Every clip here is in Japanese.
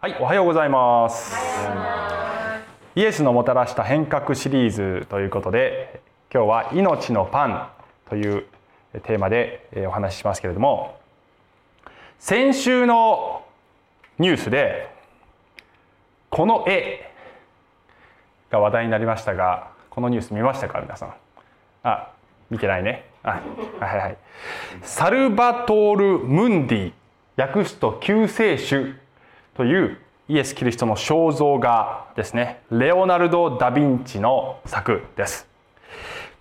はい、おはようございます。イエスのもたらした変革シリーズということで、今日は命のパンというテーマでお話ししますけれども、先週のニュースでこの絵が話題になりましたが、このニュース見ましたか皆さん？あ、見てないね。あ、はいはい。サルバトール・ムンディ訳すと救世主というイエス・キリストの肖像画ですね。レオナルド・ダ・ヴィンチの作です。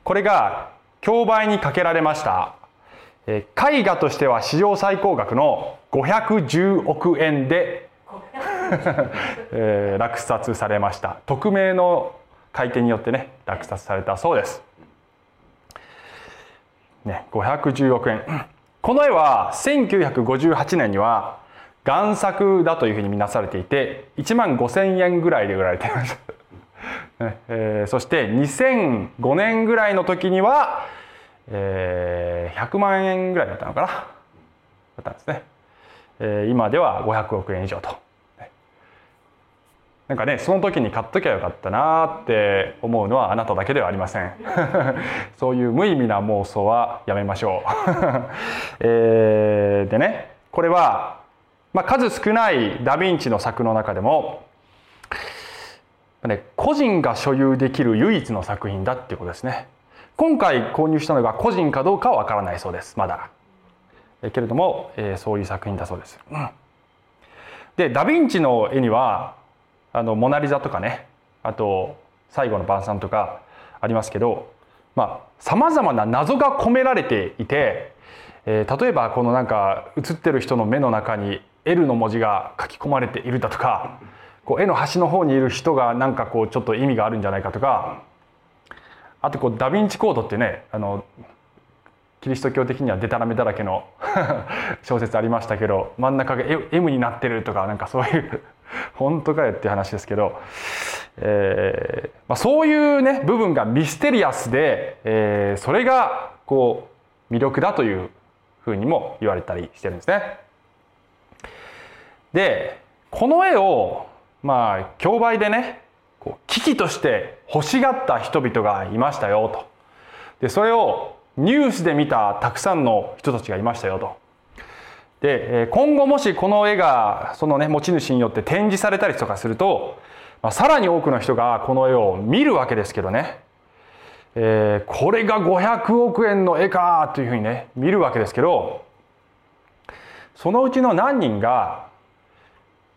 これが競売にかけられました絵画としては史上最高額の510億円で、落札されました。匿名の買い手によってね落札されたそうです。ね、510億円。この絵は1958年には贋作だというふうに見なされていて1万5,000円ぐらいで売られていました、ねえーそして2005年ぐらいの時には、えー100万円ぐらいだったのかな。だったんですね、えー今では500億円以上と。なんかねその時に買っときゃよかったなって思うのはあなただけではありません。そういう無意味な妄想はやめましょう、えーでねこれは、まあ、数少ないダ・ヴィンチの作の中でも、ね、個人が所有できる唯一の作品だっていうことですね。今回購入したのが個人かどうかはわからないそうですまだ。けれども、えーそういう作品だそうです、うん。でダ・ヴィンチの絵にはあのモナ・リザとかねあと最後の晩餐とかありますけどさまざまな謎が込められていて、え例えばこのなんか写ってる人の目の中に L の文字が書き込まれているだとかこう絵の端の方にいる人がなんかこうちょっと意味があるんじゃないかとかあとこうダ・ヴィンチコードってねあのキリスト教的にはデタラメだらけの 小説ありましたけど真ん中が M になってるとかなんかそういう 本当かよっていう話ですけど、えーまあ、そういうね部分がミステリアスで、えーそれがこう魅力だというふうにも言われたりしてるんですね。でこの絵をまあ競売でねこう危機として欲しがった人々がいましたよと。でそれをニュースで見たたくさんの人たちがいましたよと。で今後もしこの絵がそのね持ち主によって展示されたりとかすると、まあ、さらに多くの人がこの絵を見るわけですけどね、えーこれが500億円の絵かというふうにね見るわけですけどそのうちの何人が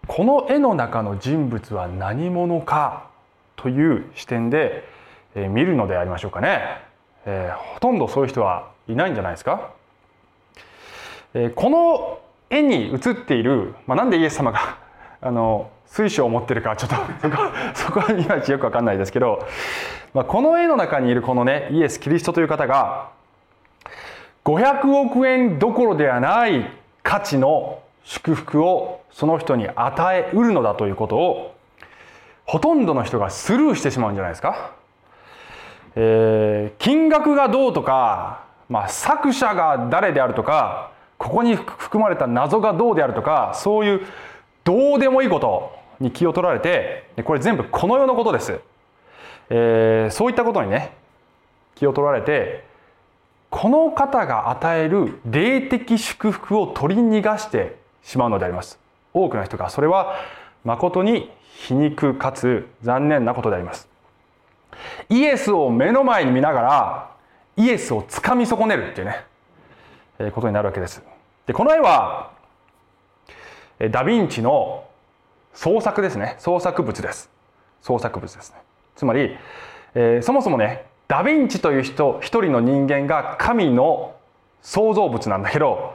この絵の中の人物は何者かという視点で、え見るのでありましょうかね、えーほとんどそういう人はいないんじゃないですか。えーこの絵に写っている、まあ、なんでイエス様が あの水晶を持ってるかちょっとそこ そこはいまいちよくわかんないですけど、まあ、この絵の中にいるこのねイエス・キリストという方が500億円どころではない価値の祝福をその人に与えうるのだということをほとんどの人がスルーしてしまうんじゃないですか。えー金額がどうとか、まあ、作者が誰であるとかここに含まれた謎がどうであるとかそういうどうでもいいことに気を取られてこれ全部この世のことです、えーそういったことにね気を取られてこの方が与える霊的祝福を取り逃がしてしまうのであります多くの人がそれは誠に皮肉かつ残念なことであります。イエスを目の前に見ながらイエスをつかみ損ねるっていうね、えーことになるわけです。でこの絵はダ・ヴィンチの創作ですね。創作物です。創作物ですね。つまり、えーそもそもねダ・ヴィンチという人一人の人間が神の創造物なんだけど、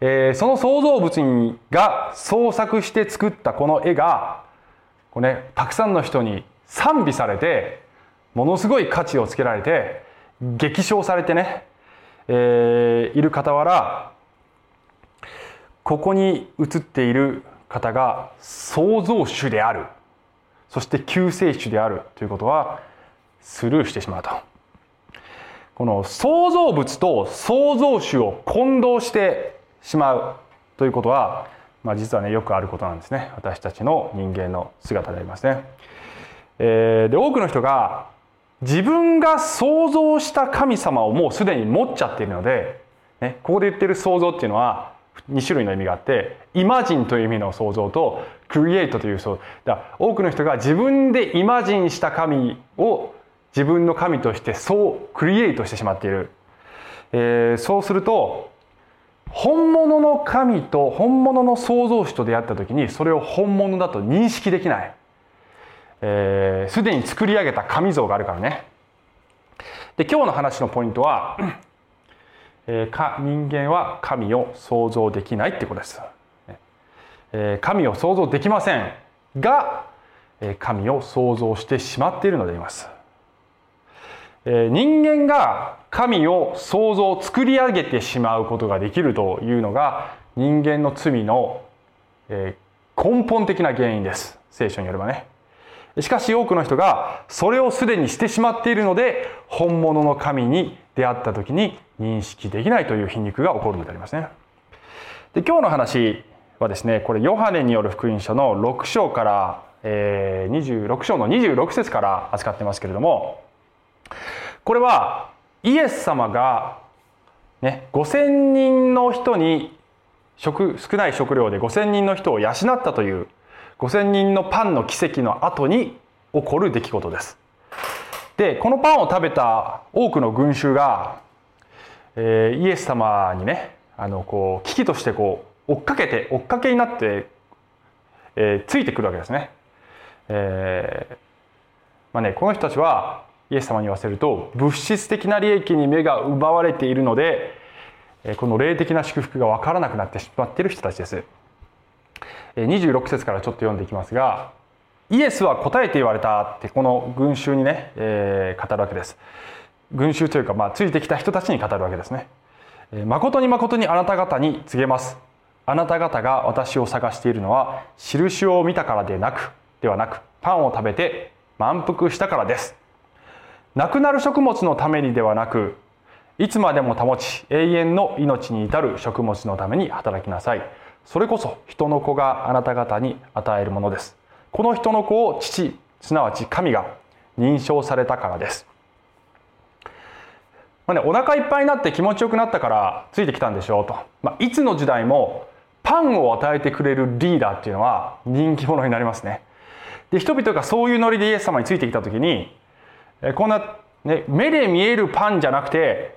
えーその創造物にが創作して作ったこの絵がこう、ね、たくさんの人に賛美されてものすごい価値をつけられて激賞されてね、えーいる傍らここに写っている方が創造主である。そして救世主であるということはスルーしてしまうと。この創造物と創造主を混同してしまうということはまあ、実はねよくあることなんですね私たちの人間の姿でありますね。えー、で多くの人が自分が想像した神様をもうすでに持っちゃっているので、ね、ここで言ってる想像っていうのは2種類の意味があってイマジンという意味の想像とクリエイトという想像だ多くの人が自分でイマジンした神を自分の神としてそうクリエイトしてしまっている、えー、そうすると本物の神と本物の創造主と出会った時にそれを本物だと認識できない。すで、えー、に作り上げた神像があるからね。で今日の話のポイントは、えー、か人間は神を想像できないってことです、えー、神を想像できませんが神を想像してしまっているのであります。人間が神を想像作り上げてしまうことができるというのが人間の罪の根本的な原因です。聖書によればね。しかし多くの人がそれをすでにしてしまっているので本物の神に出会った時に認識できないという皮肉が起こるのでありますね。で今日の話はですねこれヨハネによる福音書の6章から、えー、26章の26節から扱ってますけれどもこれはイエス様が、ね、5,000人の人に食少ない食料で5,000人の人を養ったという5,000人のパンの奇跡の後に起こる出来事です。でこのパンを食べた多くの群衆が、えー、イエス様にねあのこう危機としてこう追っかけて追っかけになって、えー、ついてくるわけですね。えーまあね、この人たちはイエス様に言わせると物質的な利益に目が奪われているのでこの霊的な祝福が分からなくなってしまっている人たちです。26節からちょっと読んでいきますがイエスは答えて言われたってこの群衆にね、えー、語るわけです。群衆というか、まあ、ついてきた人たちに語るわけですね。誠に誠にあなた方に告げます。あなた方が私を探しているのは印を見たからでなくではなくパンを食べて満腹したからです。なくなる食物のためにではなくいつまでも保ち永遠の命に至る食物のために働きなさい。それこそ人の子があなた方に与えるものです。この人の子を父すなわち神が認証されたからです、まあね、お腹いっぱいになって気持ちよくなったからついてきたんでしょうと、まあ、いつの時代もパンを与えてくれるリーダーっていうのは人気者になりますね。で人々がそういうノリでイエス様についてきた時にこんな、ね、目で見えるパンじゃなくて、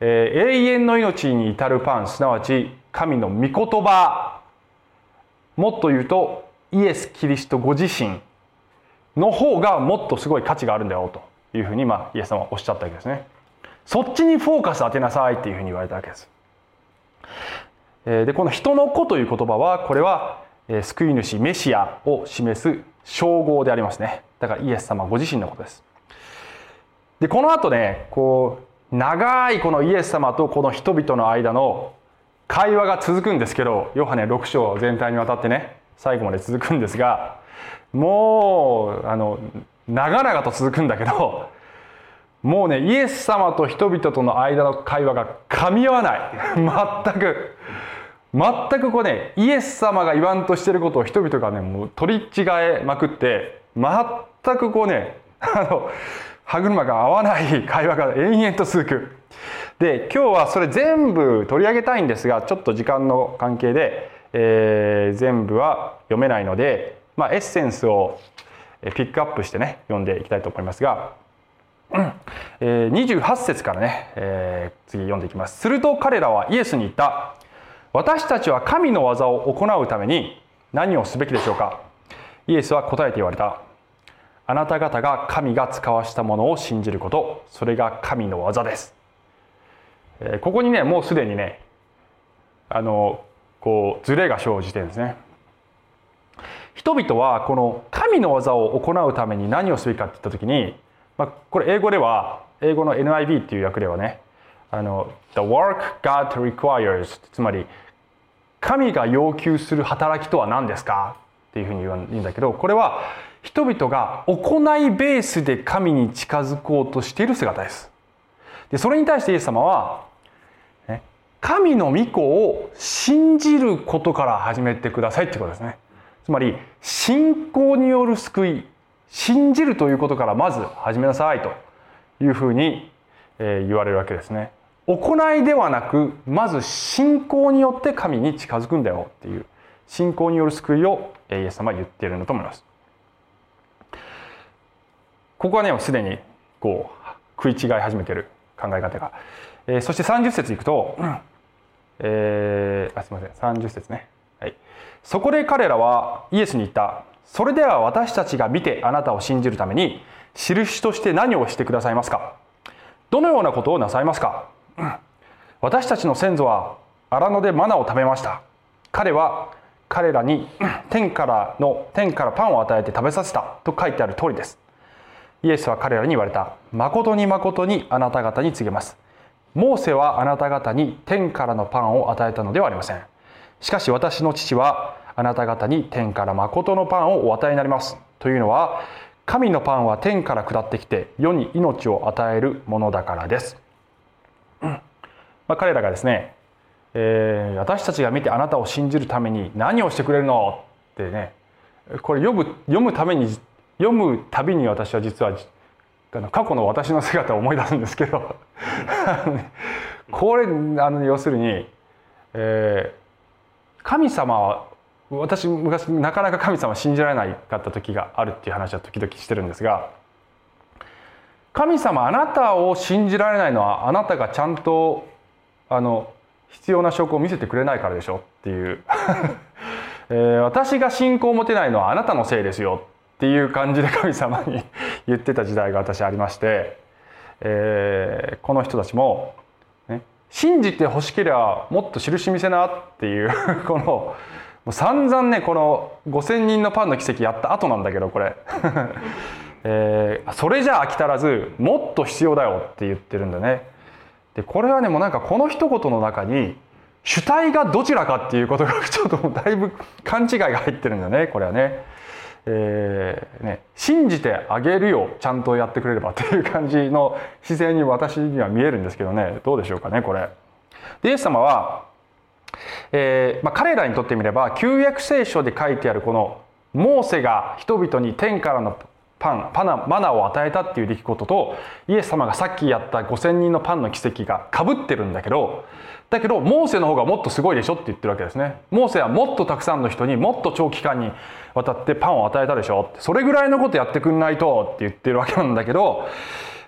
えー、永遠の命に至るパンすなわち神の御言葉もっと言うとイエス・キリストご自身の方がもっとすごい価値があるんだよというふうに、まあ、イエス様はおっしゃったわけですね。そっちにフォーカス当てなさいっていうふうに言われたわけです。でこの「人の子」という言葉はこれは救い主メシアを示す称号でありますねだからイエス様ご自身のことですでこの後ねこう長いこのイエス様とこの人々の間の会話が続くんですけどヨハネ6章全体にわたってね最後まで続くんですがもうあの長々と続くんだけどもうねイエス様と人々との間の会話が噛み合わない。全く全くこうねイエス様が言わんとしてることを人々がねもう取り違えまくって全くこうねあの歯車が合わない会話が延々と続く。で今日はそれ全部取り上げたいんですがちょっと時間の関係で、えー、全部は読めないので、まあ、エッセンスをピックアップしてね読んでいきたいと思いますが、えー、28節からね、えー、次読んでいきます。すると彼らはイエスに言った。私たちは神の技を行うために何をすべきでしょうかイエスは答えて言われた。あなた方が神が使わしたものを信じること。それが神の技です、えここにねもうすでにねあのこうズレが生じてるんですね。人々はこの神の技を行うために何をすべきかって言った時に、まあ、これ英語では英語の NIV っていう訳ではねあの The work God requires つまり神が要求する働きとは何ですかっていうふうに言うんだけどこれは人々が行いベースで神に近づこうとしている姿です。でそれに対してイエス様は、ね、神の御子を信じることから始めてくださいってことですね。つまり信仰による救い信じるということからまず始めなさいというふうに言われるわけですね。行いではなくまず信仰によって神に近づくんだよっていう信仰による救いをイエス様は言っているんだと思います。ここはねすでにこう食い違い始めてる考え方が、えー、そして30節いくと、えー、あすみません。30節ね、はい、そこで彼らはイエスに言った。それでは私たちが見てあなたを信じるために印として何をしてくださいますか？どのようなことをなさいますか、私たちの先祖は荒野でマナを食べました。彼は彼らに天からの天からパンを与えて食べさせたと書いてある通りです。イエスは彼らに言われた。誠に誠にあなた方に告げます。モーセはあなた方に天からのパンを与えたのではありません。しかし私の父はあなた方に天から誠のパンをお与えになります。というのは、神のパンは天から下ってきて世に命を与えるものだからです。うんまあ、彼らがですね、えー、私たちが見てあなたを信じるために何をしてくれるの？ってねこれ読む読むために読むたびに私は実は過去の私の姿を思い出すんですけど これあの要するに、えー、神様は私昔なかなか神様信じられないかった時があるっていう話は時々してるんですが神様あなたを信じられないのはあなたがちゃんとあの必要な証拠を見せてくれないからでしょっていう、えー、私が信仰を持てないのはあなたのせいですよっていう感じで神様に言ってた時代が私ありまして、えー、この人たちも、ね、信じて欲しければもっと印見せなっていう このもう散々ねこの5,000人のパンの奇跡やった後なんだけどこれ、えー、それじゃ飽き足らずもっと必要だよって言ってるんだね。でこれはねもうなんかこの一言の中に主体がどちらかっていうことがちょっとだいぶ勘違いが入ってるんだねこれはね。えーね、信じてあげるよちゃんとやってくれればという感じの姿勢に私には見えるんですけどねどうでしょうかねこれ。でイエス様は、えーまあ、彼らにとってみれば旧約聖書で書いてあるこのモーセが人々に天からのパンパナマナを与えたっていう出来事とイエス様がさっきやった5,000人のパンの奇跡がかぶってるんだけどだけどモーセの方がもっとすごいでしょって言ってるわけですね。モーセはもっとたくさんの人にもっと長期間にわたってパンを与えたでしょってそれぐらいのことやってくんないとって言ってるわけなんだけど、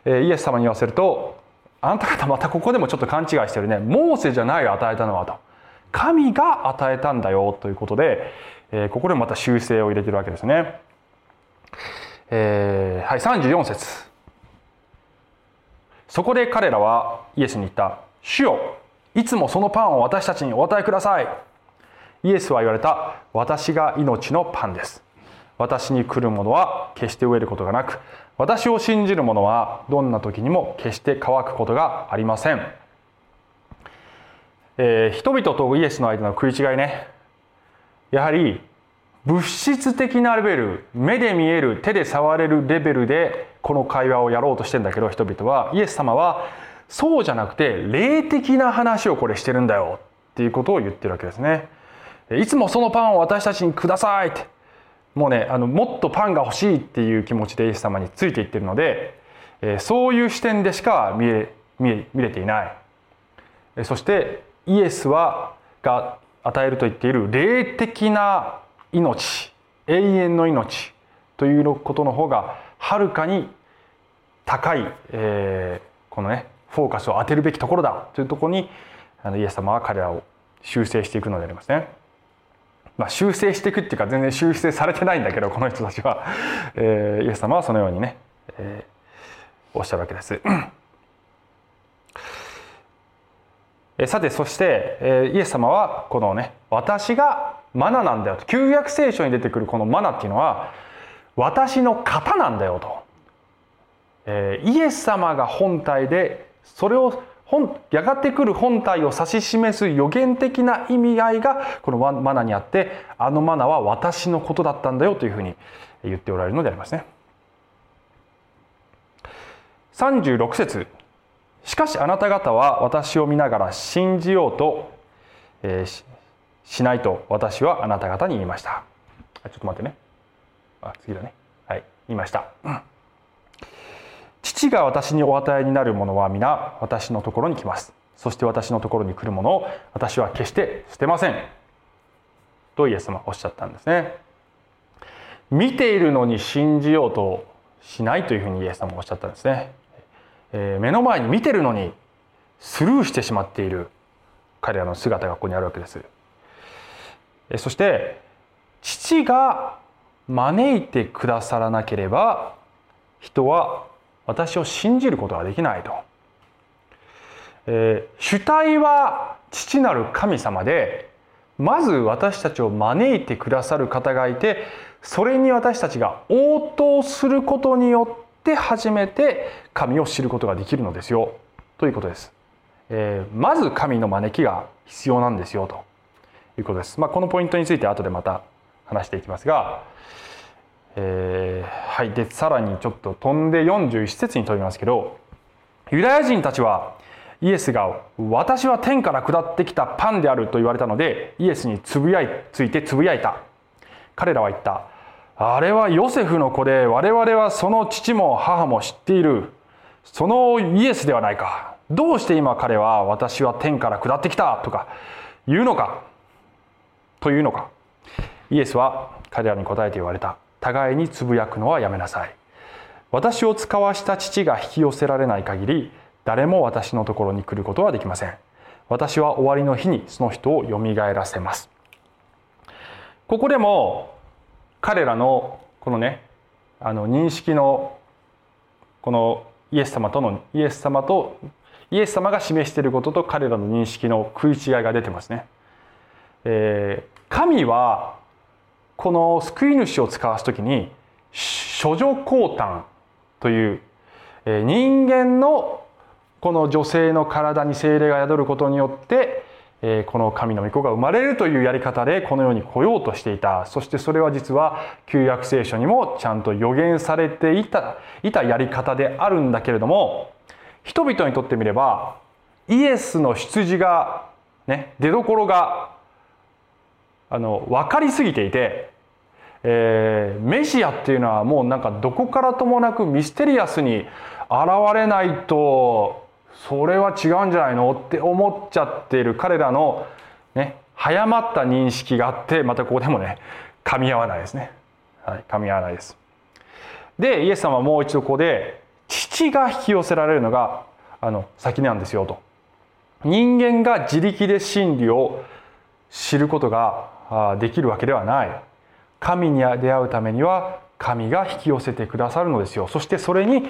えー、イエス様に言わせるとあなた方またここでもちょっと勘違いしてるねモーセじゃない与えたのはと神が与えたんだよということで、え、ここでまた修正を入れてるわけですね。えー、はい34節。そこで彼らはイエスに言った「主よいつもそのパンを私たちにお与えください」イエスは言われた「私が命のパンです」私に来るものは決して飢えることがなく私を信じる者はどんな時にも決して乾くことがありません、えー、人々とイエスの間の食い違いね。やはり物質的なレベル目で見える手で触れるレベルでこの会話をやろうとしてんだけど人々はイエス様はそうじゃなくて霊的な話をこれしてるんだよっていうことを言ってるわけですね。いつもそのパンを私たちにくださいってもうねあのもっとパンが欲しいっていう気持ちでイエス様についていってるので、えそういう視点でしか見え見見れていない。そしてイエスはが与えると言っている霊的な命永遠の命ということの方がはるかに高い、えー、このねフォーカスを当てるべきところだというところにあのイエス様は彼らを修正していくのでありますね。まあ、修正していくっていうか全然修正されてないんだけどこの人たちは、えー、イエス様はそのようにね、えー、おっしゃるわけです。さてそして、イエス様はこのね私がマナなんだよと。旧約聖書に出てくるこのマナっていうのは私の型なんだよと、えイエス様が本体でそれを本やがて来る本体を指し示す予言的な意味合いがこのマナにあってあのマナは私のことだったんだよというふうに言っておられるのでありますね。36節。しかしあなた方は私を見ながら信じようと、えー、しないと私はあなた方に言いました。あちょっと待ってね。あ次だね。はい言いました、うん父が私にお与えになるものは皆私のところに来ます。そして私のところに来るものを私は決して捨てません。とイエス様おっしゃったんですね。見ているのに信じようとしないというふうにイエス様はおっしゃったんですね、えー、目の前に見てるのにスルーしてしまっている彼らの姿がここにあるわけです、そして父が招いてくださらなければ人は私を信じることができないと、えー、主体は父なる神様でまず私たちを招いてくださる方がいてそれに私たちが応答することによって初めて神を知ることができるのですよ。ということです。えー、まず神の招きが必要なんですよと。いうことです。まあ、このポイントについて後でまた話していきますが、えー、はい。でさらにちょっと飛んで41節に飛びますけどユダヤ人たちはイエスが「私は天から下ってきたパンである」と言われたのでイエスにつぶやいついてつぶやいた。彼らは言った「あれはヨセフの子で我々はその父も母も知っている。そのイエスではないか。どうして今彼は私は天から下ってきたとか言うのか。というのか。イエスは彼らに答えて言われた。互いにつぶやくのはやめなさい。私を使わした父が引き寄せられない限り誰も私のところに来ることはできません。私は終わりの日にその人をよみがえらせます。ここでも彼らのこのねあの認識のこのイエス様とのイエス様とイエス様が示していることと彼らの認識の食い違いが出てますね。えー、神はこの救い主を使わす時に処女降誕という人間のこの女性の体に精霊が宿ることによってこの神の御子が生まれるというやり方でこの世に来ようとしていた。そしてそれは実は旧約聖書にもちゃんと予言されていたいたやり方であるんだけれども人々にとってみればイエスの出自がね出どころがあの分かりすぎていて、えー、メシアっていうのはもうなんかどこからともなくミステリアスに現れないとそれは違うんじゃないのって思っちゃっている彼らのね早まった認識があってまたここでもね噛み合わないですね。はい、噛み合わないです。でイエス様はもう一度ここで父が引き寄せられるのがあの先なんですよと。人間が自力で真理を知ることができるわけではない。神に出会うためには神が引き寄せてくださるのですよ。そしてそれに、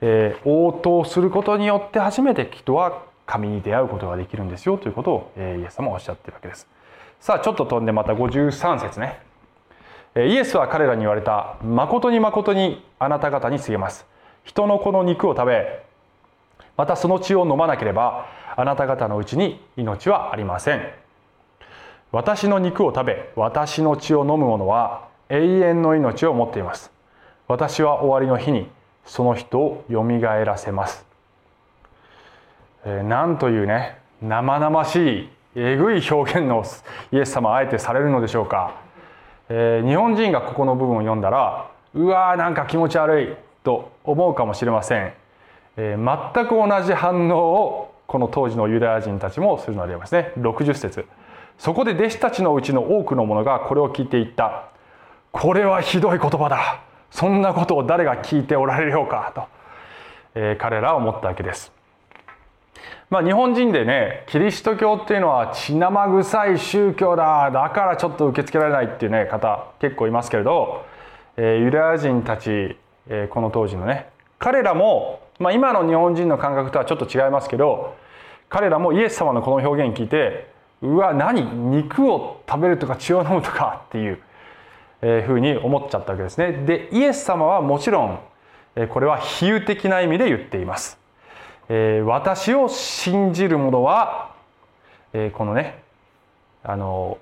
え、応答することによって初めて人は神に出会うことができるんですよ。ということを、え、イエス様はおっしゃってるわけです。さあちょっと飛んでまた53節ね。イエスは彼らに言われた誠に誠にあなた方に告げます人の子の肉を食べまたその血を飲まなければあなた方のうちに命はありません私の肉を食べ私の血を飲む者は永遠の命を持っています。私は終わりの日にその人をよみがえらせます、えー、なんというね生々しいえぐい表現のイエス様あえてされるのでしょうか、えー、日本人がここの部分を読んだらうわーなんか気持ち悪いと思うかもしれません、えー、全く同じ反応をこの当時のユダヤ人たちもするのでありますね。60節。そこで弟子たちのうちの多くの者がこれを聞いていった。これはひどい言葉だ。そんなことを誰が聞いておられようかと、えー、彼らは思ったわけです。まあ日本人でねキリスト教っていうのは血生臭い宗教だ。だからちょっと受け付けられないっていうね方結構いますけれど、えー、ユダヤ人たち、えー、この当時のね彼らも、まあ、今の日本人の感覚とはちょっと違いますけど彼らもイエス様のこの表現聞いてうわ何？肉を食べるとか血を飲むとかっていう、えー、ふうに思っちゃったわけですね。でイエス様はもちろん、これは比喩的な意味で言っています。えー、私を信じる者は、えー、このねあの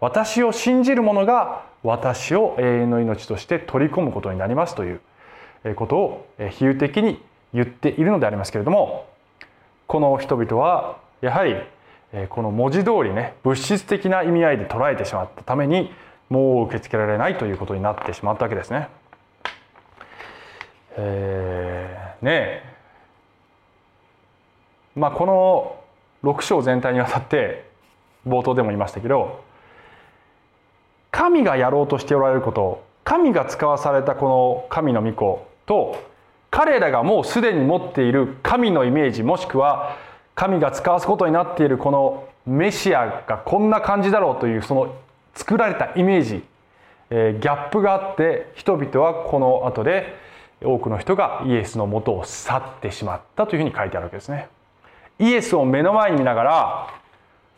私を信じる者が私を永遠の命として取り込むことになりますということを比喩的に言っているのでありますけれどもこの人々はやはりこの文字通りね物質的な意味合いで捉えてしまったためにもう受け付けられないということになってしまったわけですね。えー、ねまあこの6章全体にわたって冒頭でも言いましたけど神がやろうとしておられること神が使わされたこの神の御子と彼らがもうすでに持っている神のイメージもしくは神が使わすことになっているこのメシアがこんな感じだろうというその作られたイメージ、えー、ギャップがあって人々はこの後で多くの人がイエスのもとを去ってしまったというふうに書いてあるわけですね。イエスを目の前に見ながら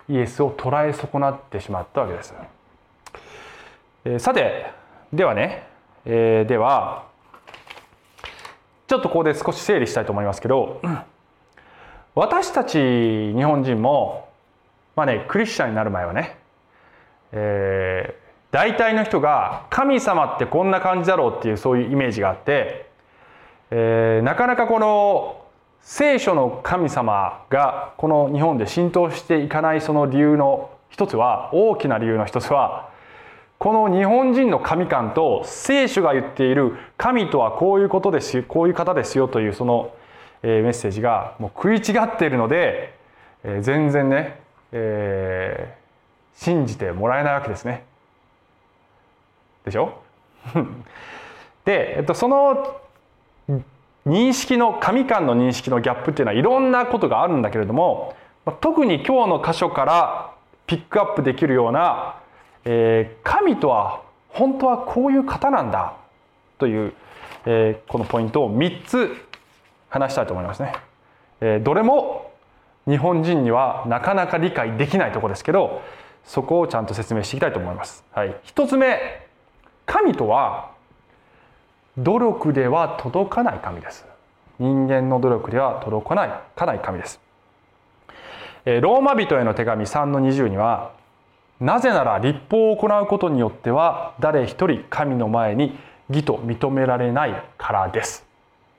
イエスを捉え損なってしまったわけです。えー、さてではね、えー、ではちょっとここで少し整理したいと思いますけど私たち日本人もまあねクリスチャンになる前はね、えー、大体の人が神様ってこんな感じだろうっていうそういうイメージがあって、えー、なかなかこの聖書の神様がこの日本で浸透していかないその理由の一つは大きな理由の一つはこの日本人の神観と聖書が言っている神とはこういうことですよこういう方ですよというそのえメッセージがもう食い違っているのでえ全然ね、えー、信じてもらえないわけですね。でしょ？で、えっと、その認識の神観の認識のギャップっていうのはいろんなことがあるんだけれども特に今日の箇所からピックアップできるようなえー、神とは本当はこういう方なんだという、えー、このポイントを3つ話したいと思いますね。えー、どれも日本人にはなかなか理解できないところですけどそこをちゃんと説明していきたいと思います。はい、1つ目神とは努力では届かない神です。人間の努力では届かないかない神です。ローマ人への手紙3の20にはなぜなら立法を行うことによっては誰一人神の前に義と認められないからです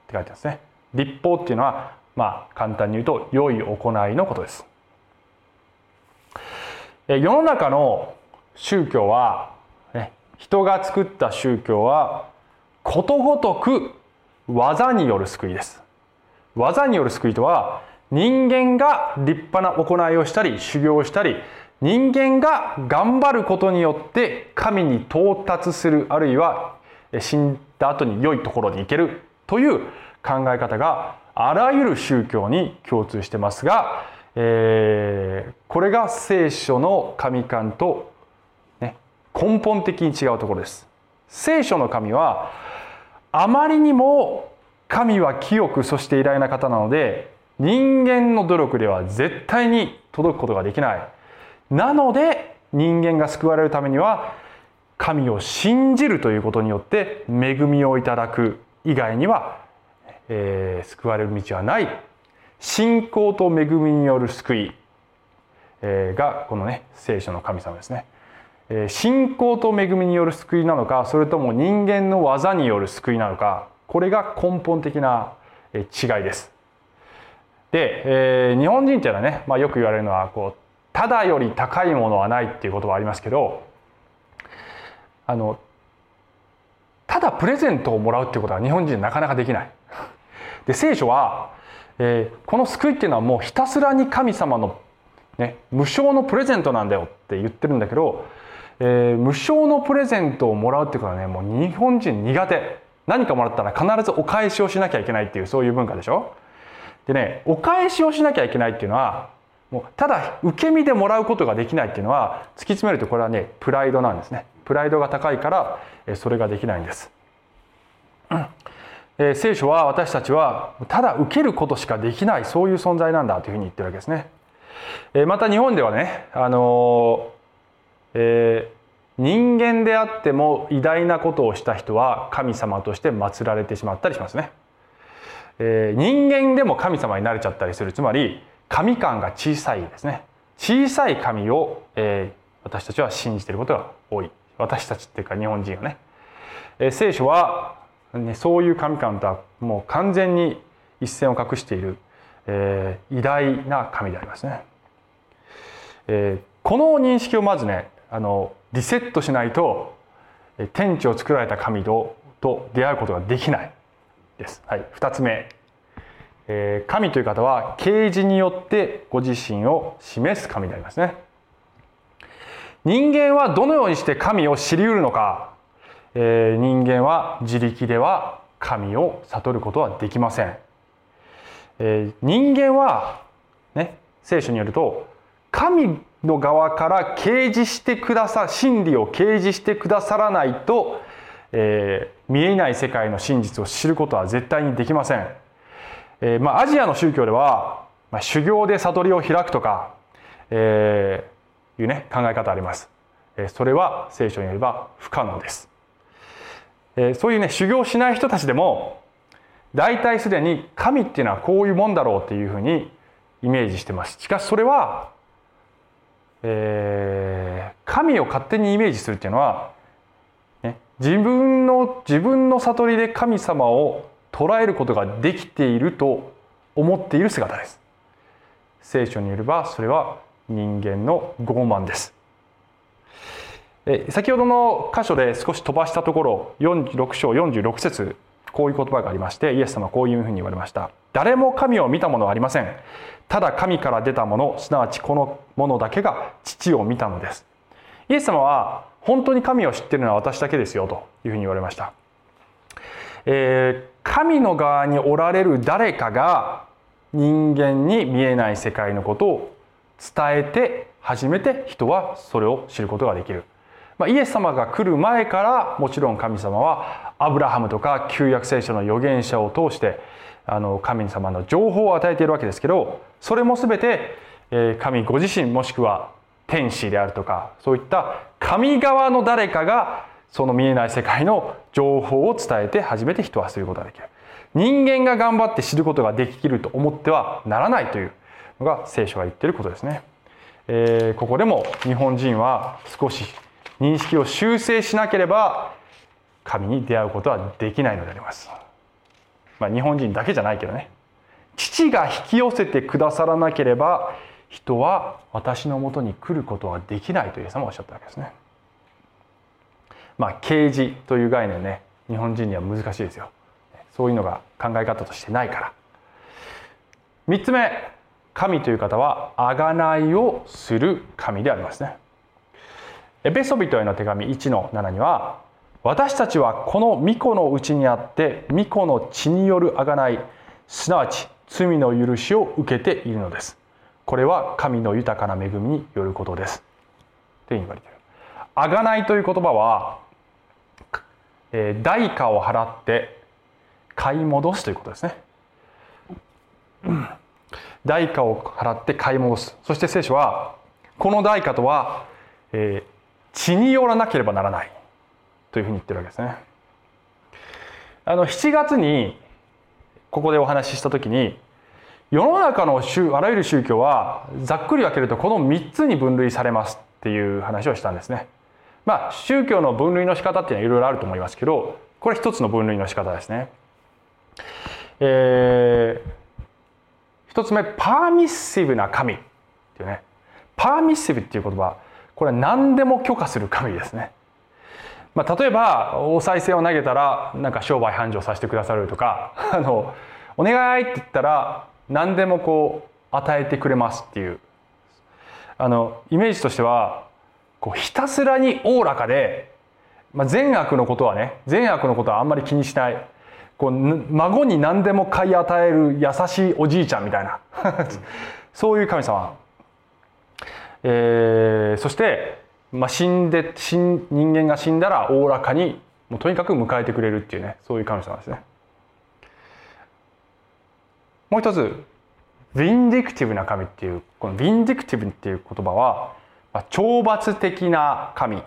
って書いてますね立法っていうのはまあ簡単に言うと良い行いのことです。世の中の宗教は、ね、人が作った宗教はことごとく技による救いです。技による救いとは人間が立派な行いをしたり修行をしたり人間が頑張ることによって神に到達するあるいは死んだ後に良いところに行けるという考え方があらゆる宗教に共通してますが、えー、これが聖書の神観と、ね、根本的に違うところです。聖書の神はあまりにも神は清くそして偉大な方なので人間の努力では絶対に届くことができないなので人間が救われるためには神を信じるということによって恵みをいただく以外には、えー、救われる道はない信仰と恵みによる救い、えー、がこのね聖書の神様ですね。えー、信仰と恵みによる救いなのかそれとも人間の技による救いなのかこれが根本的な違いです。で、えー、日本人っていうのはね、まあ、よく言われるのはこうただより高いものはないっていうことはありますけどあのただプレゼントをもらうっていうことは日本人なかなかできない。で聖書は、えー、この救いっていうのはもうひたすらに神様の、ね、無償のプレゼントなんだよって言ってるんだけど、えー、無償のプレゼントをもらうっていうことはねもう日本人苦手。何かもらったら必ずお返しをしなきゃいけないっていうそういう文化でしょ。でねお返しをしなきゃいけないっていうのはもうただ受け身でもらうことができないっていうのは突き詰めるとこれはねプライドなんですね。プライドが高いからそれができないんです、え、聖書は私たちはただ受けることしかできないそういう存在なんだというふうに言ってるわけですね、え、また日本ではねあの、えー、人間であっても偉大なことをした人は神様として祀られてしまったりしますね、えー、人間でも神様になれちゃったりする。つまり神感が小さいですね。小さい神を、えー、私たちは信じていることが多い。私たちっていうか日本人はね、え、聖書は、ね、そういう神感とはもう完全に一線を画している、えー、偉大な神でありますね、えー、この認識をまずねあのリセットしないと天地を作られた神とと出会うことができないです。はい、2つ目、えー、神という方は啓示によってご自身を示す神でありますね。人間はどのようにして神を知りうるのか、えー、人間は自力では神を悟ることはできません。えー、人間はね聖書によると神の側から掲示してくださ真理を掲示してくださらないと、えー、見えない世界の真実を知ることは絶対にできません。えー、まあ、アジアの宗教では、まあ、修行で悟りを開くとか、え、いうね考え方あります。えそれは聖書によれば不可能です。えそういうね修行しない人たちでも大体すでに神っていうのはこういうもんだろうっていうふうにイメージしてます。しかしそれはえー、神を勝手にイメージするっていうのは、ね、自分の自分の悟りで神様を捉えることができていると思っている姿です。聖書によればそれは人間の傲慢です。先ほどの箇所で少し飛ばしたところ46章46節こういう言葉がありましてイエス様はこういうふうに言われました。誰も神を見たものはありません。ただ神から出たものすなわちこのものだけが父を見たのですイエス様は本当に神を知っているのは私だけですよというふうに言われました、えー、神の側におられる誰かが人間に見えない世界のことを伝えて初めて人はそれを知ることができる、まあ、イエス様が来る前からもちろん神様はアブラハムとか旧約聖書の預言者を通してあの神様の情報を与えているわけですけどそれも全て神ご自身もしくは天使であるとかそういった神側の誰かがその見えない世界の情報を伝えて初めて人はすることができる。人間が頑張って知ることができると思ってはならないというのが聖書が言っていることですね、えー、ここでも日本人は少し認識を修正しなければ神に出会うことはできないのでありますまあ、日本人だけじゃないけどね父が引き寄せてくださらなければ人は私のもとに来ることはできないとイエス様はおっしゃったわけですね。まあ啓示という概念ね日本人には難しいですよ。そういうのが考え方としてないから。3つ目神という方は贖いをする神でありますね。エペソビトへの手紙1の7には私たちはこの御子のうちにあって御子の血による贖いすなわち罪の許しを受けているのです。これは神の豊かな恵みによることです。と言われている。贖いという言葉は、えー、代価を払って買い戻すということですね。代価を払って買い戻す。そして聖書はこの代価とは、えー、血によらなければならないというふうに言ってるわけですね。あの7月にここでお話しした時に世の中のあらゆる宗教はざっくり分けるとこの3つに分類されますっていう話をしたんですね。まあ宗教の分類の仕方っていうのはいろいろあると思いますけどこれ一つの分類の仕方ですね。えー、一つ目パーミッシブな神っていうねパーミッシブっていう言葉これは何でも許可する神ですね。まあ、例えばお賽銭を投げたらなんか商売繁盛させてくださるとか あのお願いって言ったら何でもこう与えてくれますっていう。あのイメージとしてはこうひたすらにおおらかで、まあ、善悪のことはね善悪のことはあんまり気にしない。こう孫に何でも買い与える優しいおじいちゃんみたいな。そういう神様、えー、そしてまあ、死んで死人間が死んだらおおらかにもうとにかく迎えてくれるっていうねそういう神様ですね。もう一つヴィンディクティブな神っていうこのヴィンディクティブっていう言葉は、まあ、懲罰的な神、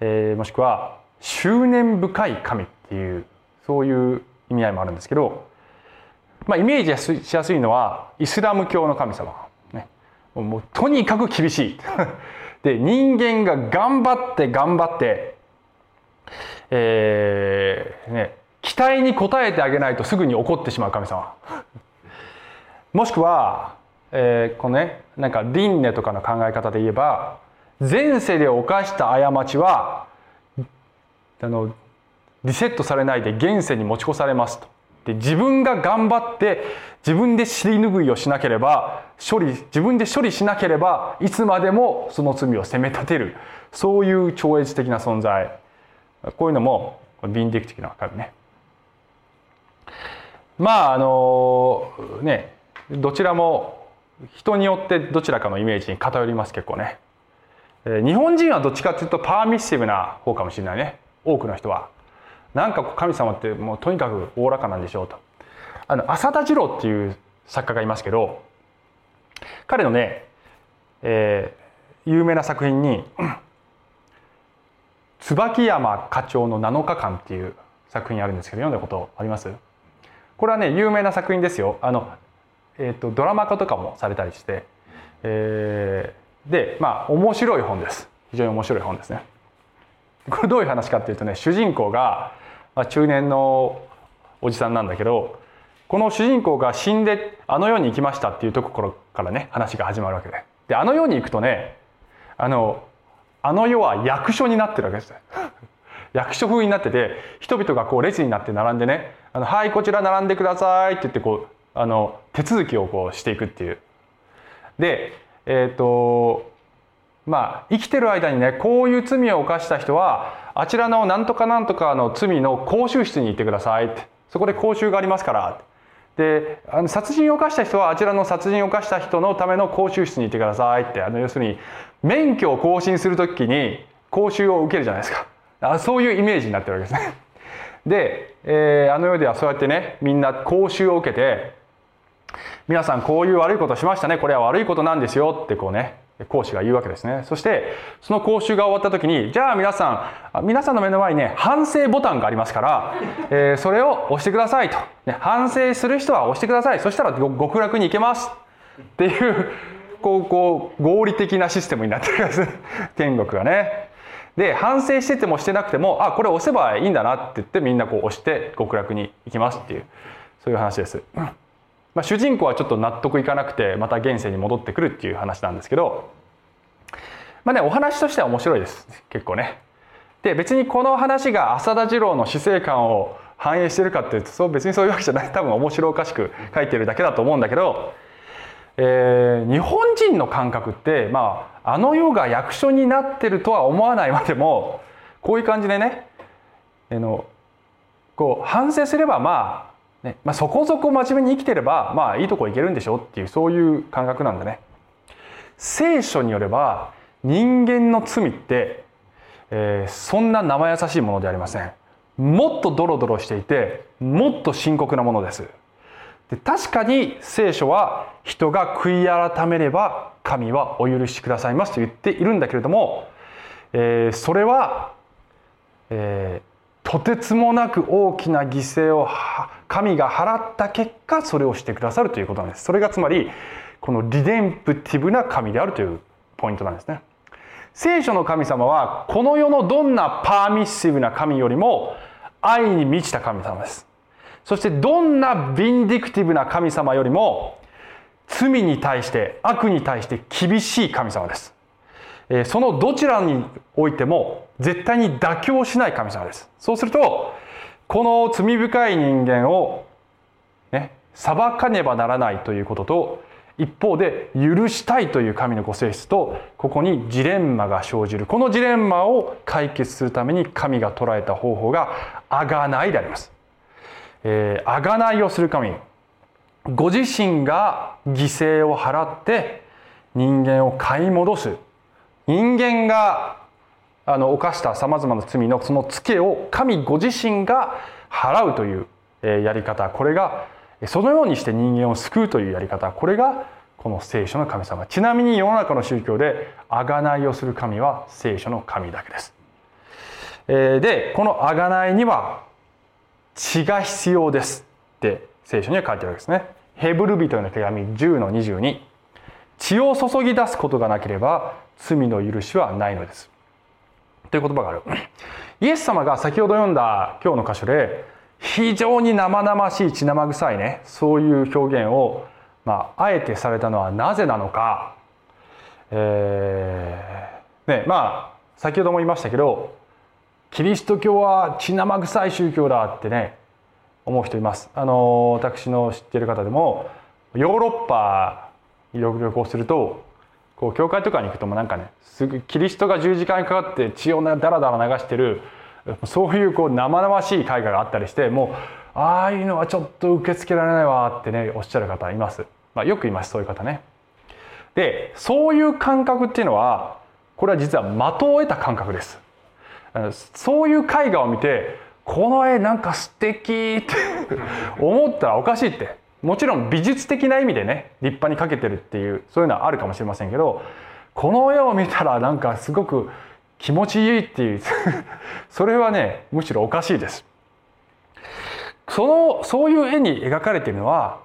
えー、もしくは執念深い神っていうそういう意味合いもあるんですけど、まあ、イメージしやすいのはイスラム教の神様、もうとにかく厳しい で人間が頑張って頑張って、えーね、期待に応えてあげないとすぐに怒ってしまう神様もしくは、えー、このねなんか輪廻とかの考え方で言えば前世で犯した過ちはあのリセットされないで現世に持ち越されますと。で自分が頑張って自分で尻拭いをしなければ処理自分で処理しなければいつまでもその罪を責め立てるそういう超越的な存在こういうのもビンディクティブな神ね。まああのねどちらも人によってどちらかのイメージに偏ります結構ね。日本人はどっちかというとパーミッシブな方かもしれないね多くの人は。なんか神様ってもうとにかくおおらかなんでしょうと。あの浅田次郎っていう作家がいますけど彼のね、えー、有名な作品に「椿山課長の7日間」っていう作品あるんですけど読んだことあります？これはね有名な作品ですよ。あの、えーと、ドラマ化とかもされたりして、えー、でまあ面白い本です。非常に面白い本ですね。これどういう話かっていうとね主人公がまあ、中年のおじさんなんだけどこの主人公が死んであの世に行きましたっていうところからね話が始まるわけで。であの世に行くとねあのあの世は役所になってるわけです。役所風になってて人々がこう列になって並んでね「あのはいこちら並んでください」って言ってこうあの手続きをこうしていくっていう。でえっ、ー、とまあ生きてる間にねこういう罪を犯した人はあちらのなんとかなんとかの罪の講習室に行ってくださいって。そこで講習がありますからであの殺人を犯した人はあちらの殺人を犯した人のための講習室に行ってくださいってあの要するに免許を更新する時に講習を受けるじゃないですか。あそういうイメージになってるわけですね。で、えー、あの世ではそうやってねみんな講習を受けて皆さんこういう悪いことしましたねこれは悪いことなんですよってこうね講師が言うわけですね。そしてその講習が終わった時にじゃあ皆さん皆さんの目の前にね反省ボタンがありますから、えー、それを押してくださいと、ね、反省する人は押してください。そしたら極楽に行けます。っていうこうこう合理的なシステムになってるんです。天国がね。で反省しててもしてなくてもあこれ押せばいいんだなって言ってみんなこう押して極楽に行きますっていうそういう話です。まあ、主人公はちょっと納得いかなくてまた現世に戻ってくるっていう話なんですけどまあねお話としては面白いです結構ね。で別にこの話が浅田次郎の死生観を反映してるかっていうとそう別にそういうわけじゃない 多分面白おかしく書いてるだけだと思うんだけど、えー、日本人の感覚ってまああの世が役所になってるとは思わないまでもこういう感じでねあのこう反省すればまあねまあ、そこそこ真面目に生きてればまあいいとこ行けるんでしょっていうそういう感覚なんだね。聖書によれば人間の罪って、えー、そんな生優しいものではありません。もっとドロドロしていてもっと深刻なものです。で確かに聖書は人が悔い改めれば神はお許しくださいますと言っているんだけれども、えー、それは、えー、とてつもなく大きな犠牲を神が払った結果それをしてくださるということなんです。それがつまりこのリデンプティブな神であるというポイントなんですね。聖書の神様はこの世のどんなパーミッシブな神よりも愛に満ちた神様です。そしてどんなビンディクティブな神様よりも罪に対して悪に対して厳しい神様です。そのどちらにおいても絶対に妥協しない神様です。そうするとこの罪深い人間を、ね、裁かねばならないということと一方で許したいという神のご性質とここにジレンマが生じる。このジレンマを解決するために神が捉えた方法があがないであります。えー、あがないをする神。ご自身が犠牲を払って人間を買い戻す。人間があの犯したさまざまな罪のそのツケを神ご自身が払うというやり方これがそのようにして人間を救うというやり方これがこの聖書の神様ちなみに世の中の宗教で贖いをする神は聖書の神だけです。でこの贖いには血が必要ですって聖書には書いてあるわけですね。ヘブル人への手紙10の22血を注ぎ出すことがなければ罪の許しはないのです。という言葉がある。イエス様が先ほど読んだ今日の箇所で非常に生々しい血生臭いねそういう表現をまあ、あえてされたのはなぜなのか、えー、ねまあ先ほども言いましたけどキリスト教は血生臭い宗教だってね思う人いますあの私の知っている方でもヨーロッパ旅行するとこう教会とかに行くともなんかねすぐキリストが十字架にかかって血をダラダラ流してるそういうこう生々しい絵画があったりしてもうああいうのはちょっと受け付けられないわってねおっしゃる方います、まあ、よくいますそういう方ね。でそういう感覚っていうのはこれは実は的を得た感覚です。そういう絵画を見てこの絵なんか素敵って思ったらおかしいって。もちろん美術的な意味でね立派に描けてるっていうそういうのはあるかもしれませんけどこの絵を見たらなんかすごく気持ちいいっていう それはねむしろおかしいです。そのそういう絵に描かれているのは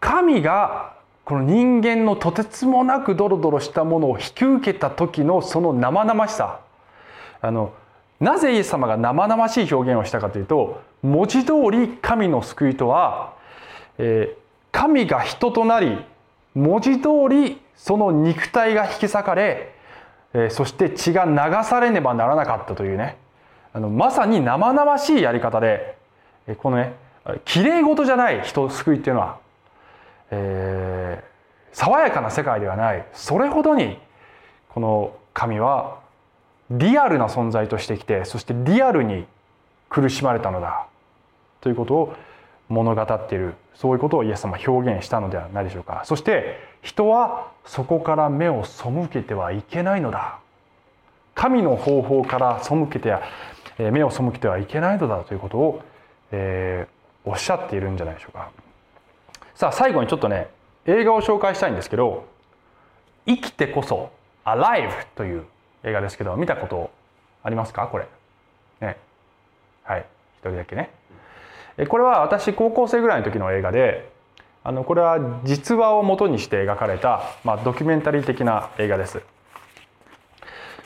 神がこの人間のとてつもなくドロドロしたものを引き受けた時のその生々しさ。あのなぜイエス様が生々しい表現をしたかというと文字通り神の救いとは、え、神が人となり文字通りその肉体が引き裂かれ、え、そして血が流されねばならなかったというね。あのまさに生々しいやり方で、え、このねきれい事じゃない人救いっていうのは、えー、爽やかな世界ではない。それほどにこの神はリアルな存在としてきてそしてリアルに苦しまれたのだということを物語っているそういうことをイエス様表現したのではないでしょうか。そして人はそこから目を背けてはいけないのだ。神の方法から背けて目を背けてはいけないのだということを、えー、おっしゃっているんじゃないでしょうか。さあ最後にちょっとね映画を紹介したいんですけど「生きてこそ Alive」という映画ですけど見たことありますか？これ。ね。はい。一人だけね。これは私高校生ぐらいの時の映画であのこれは実話をもとにして描かれた、まあ、ドキュメンタリー的な映画です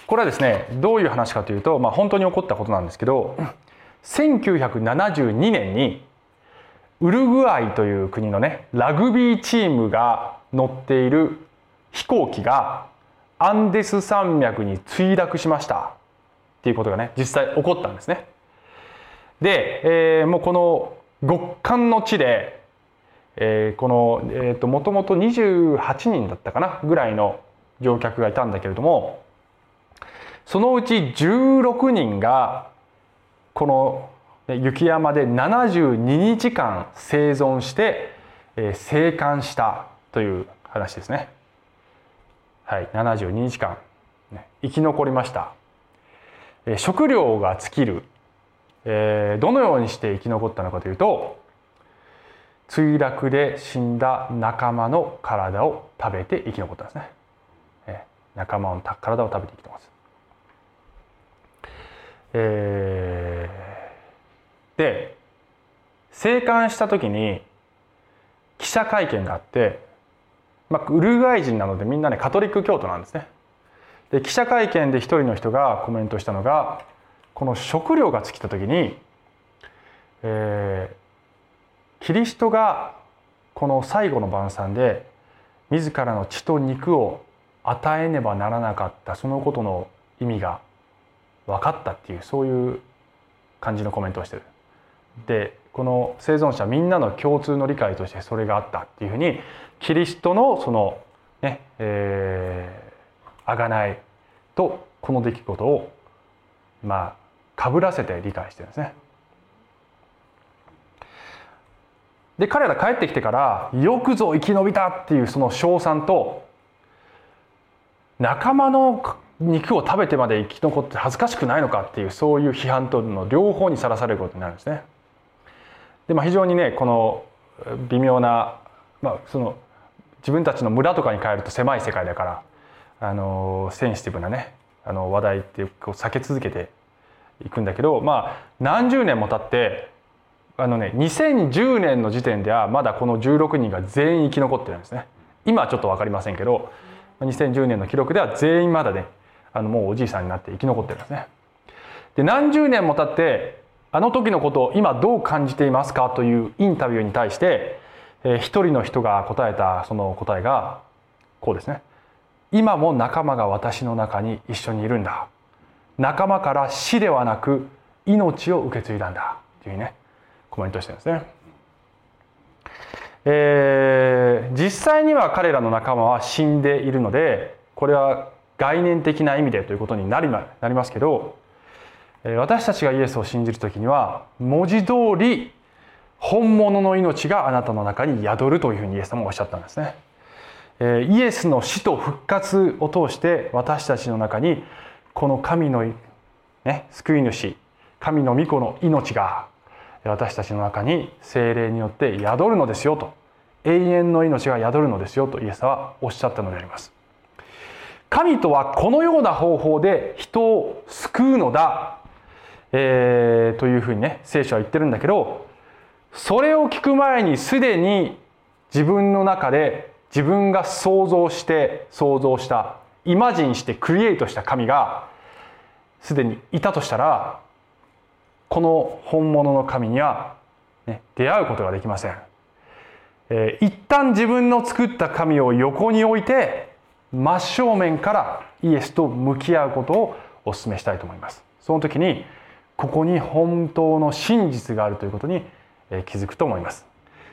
これはですねどういう話かというと、まあ、本当に起こったことなんですけど1972年にウルグアイという国のねラグビーチームが乗っている飛行機がアンデス山脈に墜落しましたっていうことがね実際起こったんですね。で、えー、もうこの極寒の地で、えー、この、えーと、もともと28人だったかなぐらいの乗客がいたんだけれどもそのうち16人がこの雪山で72日間生存して、えー、生還したという話ですね。はい、72日間、ね、生き残りました、えー、食料が尽きる、えー、どのようにして生き残ったのかというと墜落で死んだ仲間の体を食べて生き残ったんですね、えー、仲間の体を食べて生きてます、えー、で生還した時に記者会見があってまあ、ウルグアイ人なのでみんなねカトリック教徒なんですね。で記者会見で一人の人がコメントしたのがこの食料が尽きた時に、えー、キリストがこの最後の晩餐で自らの血と肉を与えねばならなかったそのことの意味が分かったっていうそういう感じのコメントをしてる。でこの生存者みんなの共通の理解としてそれがあったっていうふうにキリストのそのねえー、贖いとこの出来事をまあかぶらせて理解してるんですね。で彼ら帰ってきてからよくぞ生き延びたっていうその称賛と仲間の肉を食べてまで生き残って恥ずかしくないのかっていうそういう批判との両方にさらされることになるんですね。でまあ、非常にねこの微妙な、まあ、その自分たちの村とかに帰ると狭い世界だからあのセンシティブなねあの話題ってこう避け続けていくんだけどまあ何十年も経ってあのね2010年の時点ではまだこの16人が全員生き残ってるんですね。今はちょっと分かりませんけど2010年の記録では全員まだねあのもうおじいさんになって生き残ってるんですね。で何十年も経ってあの時のことを今どう感じていますかというインタビューに対してえー、一人の人が答えたその答えがこうですね。今も仲間が私の中に一緒にいるんだ。仲間から死ではなく命を受け継いだんだというねコメントしてるんですね、えー、実際には彼らの仲間は死んでいるのでこれは概念的な意味でということになりなりますけど私たちがイエスを信じる時には文字通り本物の命があなたの中に宿るというふうにイエス様はおっしゃったんですね。イエスの死と復活を通して私たちの中にこの神の、ね、救い主神の御子の命が私たちの中に精霊によって宿るのですよと永遠の命が宿るのですよとイエスはおっしゃったのであります。神とはこのような方法で人を救うのだ、えー、というふうにね聖書は言ってるんだけどそれを聞く前にすでに自分の中で自分が想像して想像したイマジンしてクリエイトした神がすでにいたとしたらこの本物の神には、ね、出会うことができません、えー、一旦自分の作った神を横に置いて真正面からイエスと向き合うことをお勧めしたいと思います。その時にここに本当の真実があるということに気づくと思います。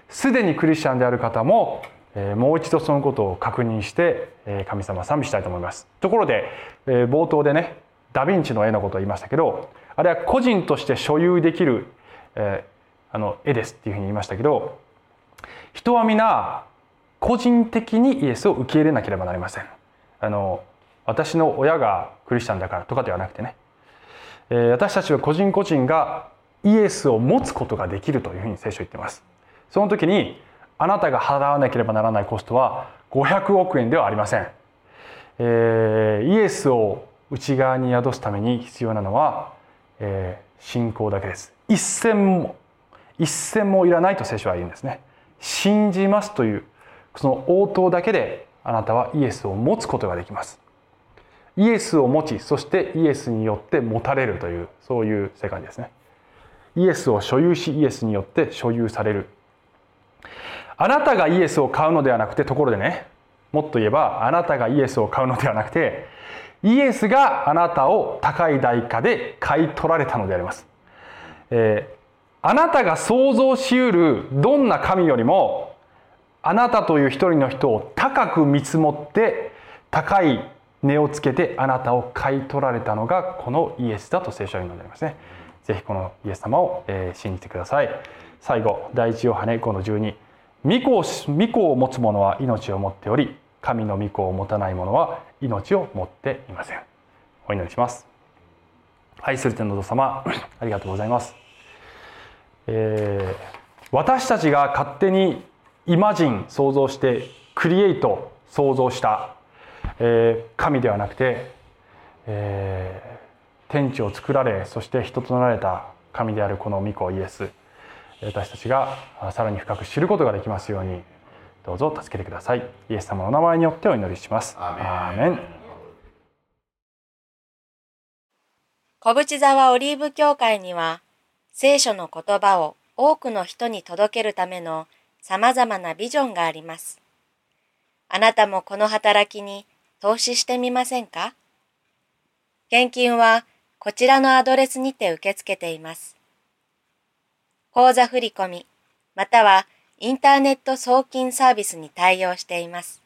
すでにクリスチャンである方ももう一度そのことを確認して神様賛美したいと思います。ところで冒頭でねダ・ヴィンチの絵のことを言いましたけどあれは個人として所有できる、あの絵ですっていうふうに言いましたけど人は皆個人的にイエスを受け入れなければなりません。あの私の親がクリスチャンだからとかではなくてね、私たちは個人個人がイエスを持つことができるというふうに聖書言ってます。その時にあなたが払わなければならないコストは500億円ではありません、えー、イエスを内側に宿すために必要なのは、えー、信仰だけです。一銭も一銭もいらないと聖書は言うんですね。信じますというその応答だけであなたはイエスを持つことができます。イエスを持ちそしてイエスによって持たれるというそういう世界ですね。イエスを所有しイエスによって所有される。あなたがイエスを買うのではなくてところでねもっと言えばあなたがイエスを買うのではなくてイエスがあなたを高い代価で買い取られたのであります、えー、あなたが想像しうるどんな神よりもあなたという一人の人を高く見積もって高い値をつけてあなたを買い取られたのがこのイエスだと聖書は言うのでありますね。ぜひこのイエス様を、えー、信じてください。最後第一ヨハネ5の12御子を御子を持つ者は命を持っており神の御子を持たない者は命を持っていません。お祈りします。愛する天の様 ありがとうございます、えー、私たちが勝手にイマジン想像してクリエイト想像した、えー、神ではなくて、えー、天地を作られそして人となられた神であるこの御子イエス。私たちがさらに深く知ることができますようにどうぞ助けてください。イエス様の名前によってお祈りします。アーメン。小淵沢オリーブ教会には聖書の言葉を多くの人に届けるための様々なビジョンがあります。あなたもこの働きに投資してみませんか？献金はこちらのアドレスにて受け付けています。口座振込またはインターネット送金サービスに対応しています。